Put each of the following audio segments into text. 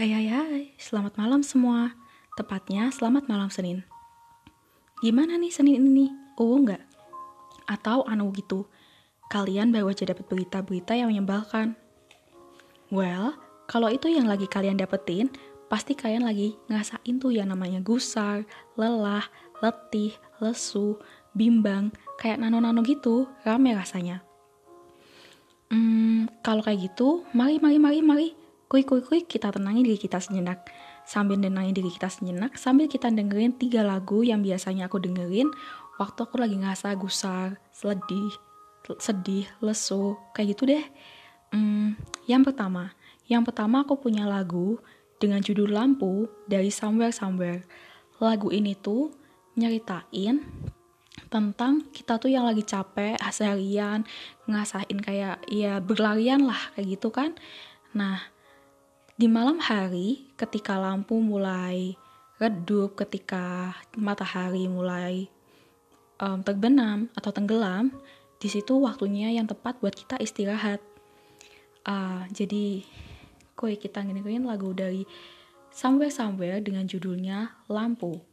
Hai hai hai, selamat malam semua. Tepatnya selamat malam Senin. Gimana nih Senin ini? Oh enggak? Atau anu gitu? Kalian baru aja dapat berita-berita yang menyebalkan. Well, kalau itu yang lagi kalian dapetin, pasti kalian lagi ngerasain tuh yang namanya gusar, lelah, letih, lesu, bimbang, kayak nano-nano gitu, rame rasanya. Hmm, kalau kayak gitu, mari, mari, mari, mari, kuy, kuy, kuy, kita tenangin diri kita sejenak. Sambil tenangin diri kita sejenak, sambil kita dengerin tiga lagu yang biasanya aku dengerin waktu aku lagi ngerasa gusar, sedih, sedih, lesu, kayak gitu deh. Hmm, yang pertama, yang pertama aku punya lagu dengan judul Lampu dari Somewhere Somewhere. Lagu ini tuh nyeritain tentang kita tuh yang lagi capek seharian ngasain kayak ya berlarian lah kayak gitu kan nah di malam hari ketika lampu mulai redup ketika matahari mulai um, terbenam atau tenggelam di situ waktunya yang tepat buat kita istirahat. Uh, jadi kue kita ngedengerin lagu dari Somewhere Somewhere dengan judulnya Lampu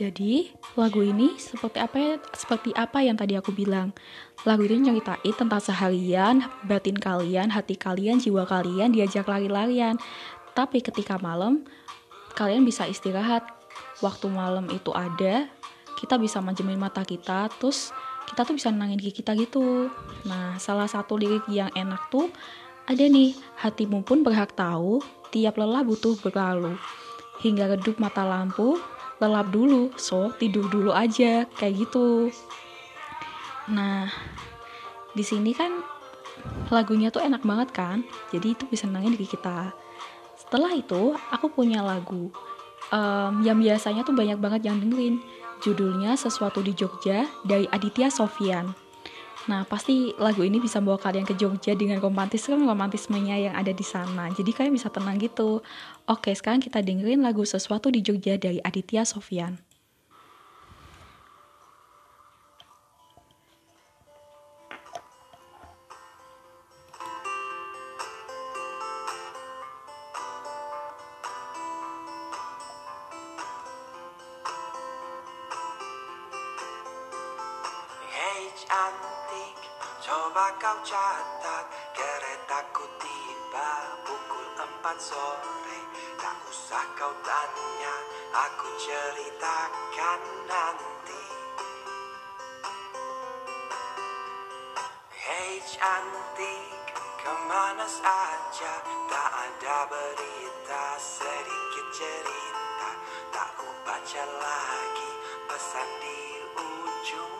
Jadi, lagu ini seperti apa ya, seperti apa yang tadi aku bilang. Lagu ini nyeritain tentang seharian, batin kalian, hati kalian, jiwa kalian diajak lari-larian. Tapi ketika malam, kalian bisa istirahat. Waktu malam itu ada, kita bisa manjemin mata kita, terus kita tuh bisa nenangin gigi kita gitu. Nah, salah satu lirik yang enak tuh ada nih, hatimu pun berhak tahu, tiap lelah butuh berlalu. Hingga redup mata lampu, lelap dulu so tidur dulu aja kayak gitu. Nah di sini kan lagunya tuh enak banget kan? Jadi itu bisa nangin diri kita. Setelah itu aku punya lagu um, yang biasanya tuh banyak banget yang dengerin. Judulnya sesuatu di Jogja dari Aditya Sofian Nah, pasti lagu ini bisa bawa kalian ke Jogja dengan romantis kan romantismenya yang ada di sana. Jadi kalian bisa tenang gitu. Oke, sekarang kita dengerin lagu Sesuatu di Jogja dari Aditya Sofian. Coba kau catat keretaku tiba pukul empat sore. Tak usah kau tanya aku ceritakan nanti. Hei cantik ke mana saja? Tak ada berita sedikit cerita. Tak ku lagi pesan di ujung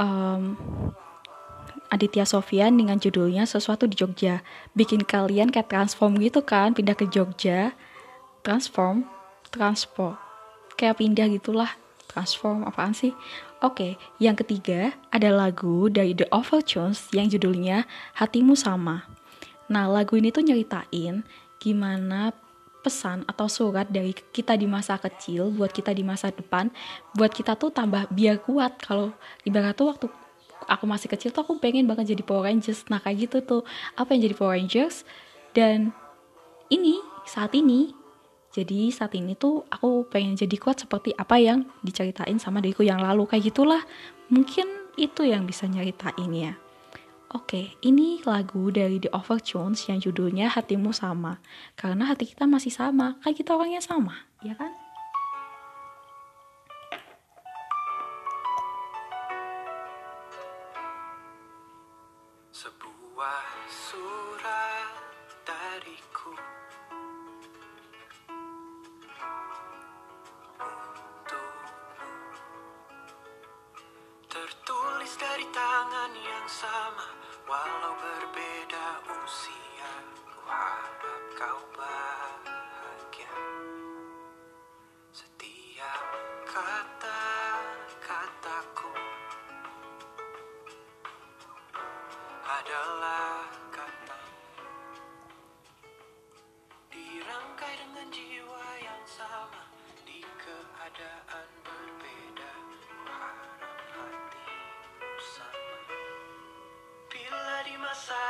um, Aditya Sofian dengan judulnya Sesuatu di Jogja. Bikin kalian kayak transform gitu kan Pindah ke Jogja. Transform Transport Kayak pindah gitulah. Transform apaan sih? Oke, yang ketiga ada lagu dari The Overtones yang judulnya Hatimu Sama. Nah, lagu ini tuh nyeritain gimana pesan atau surat dari kita di masa kecil buat kita di masa depan buat kita tuh tambah biar kuat. Kalau ibarat tuh waktu aku masih kecil tuh aku pengen banget jadi Power Rangers. Nah kayak gitu tuh. Apa yang jadi Power Rangers? Dan ini saat ini jadi saat ini tuh aku pengen jadi kuat seperti apa yang diceritain sama diriku yang lalu. Kayak gitulah. Mungkin itu yang bisa nyeritain ya Oke, ini lagu dari The Overtones yang judulnya Hatimu Sama. Karena hati kita masih sama, kayak kita orangnya sama, ya kan? Sebuah surat dariku yang sama Walau berbeda usia Ku harap kau bahagia. Setiap kata-kataku adalah kata Dirangkai dengan jiwa yang sama Di keadaan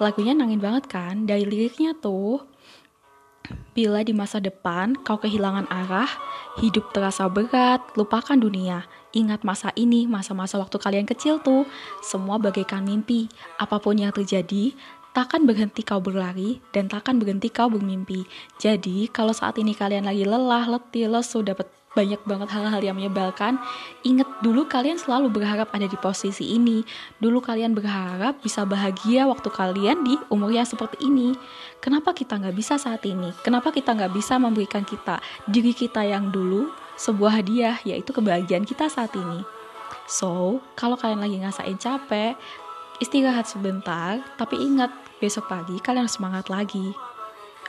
Lagunya nangin banget kan? Dari liriknya tuh, Bila di masa depan kau kehilangan arah, hidup terasa berat, lupakan dunia. Ingat masa ini, masa-masa waktu kalian kecil tuh, semua bagaikan mimpi. Apa pun yang terjadi, takkan berhenti kau berlari dan takkan berhenti kau bermimpi. Jadi, kalau saat ini kalian lagi lelah, letih, lesu, dapat banyak banget hal-hal yang menyebalkan, ingat dulu kalian selalu berharap ada di posisi ini. Dulu kalian berharap bisa bahagia waktu kalian di umur yang seperti ini. Kenapa kita nggak bisa saat ini? Kenapa kita nggak bisa memberikan kita diri kita yang dulu sebuah hadiah, yaitu kebahagiaan kita saat ini? So, kalau kalian lagi ngasain capek, istirahat sebentar, tapi ingat besok pagi kalian semangat lagi.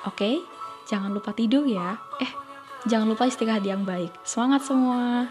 Oke? Jangan lupa tidur ya. Eh, jangan lupa istirahat yang baik. Semangat semua!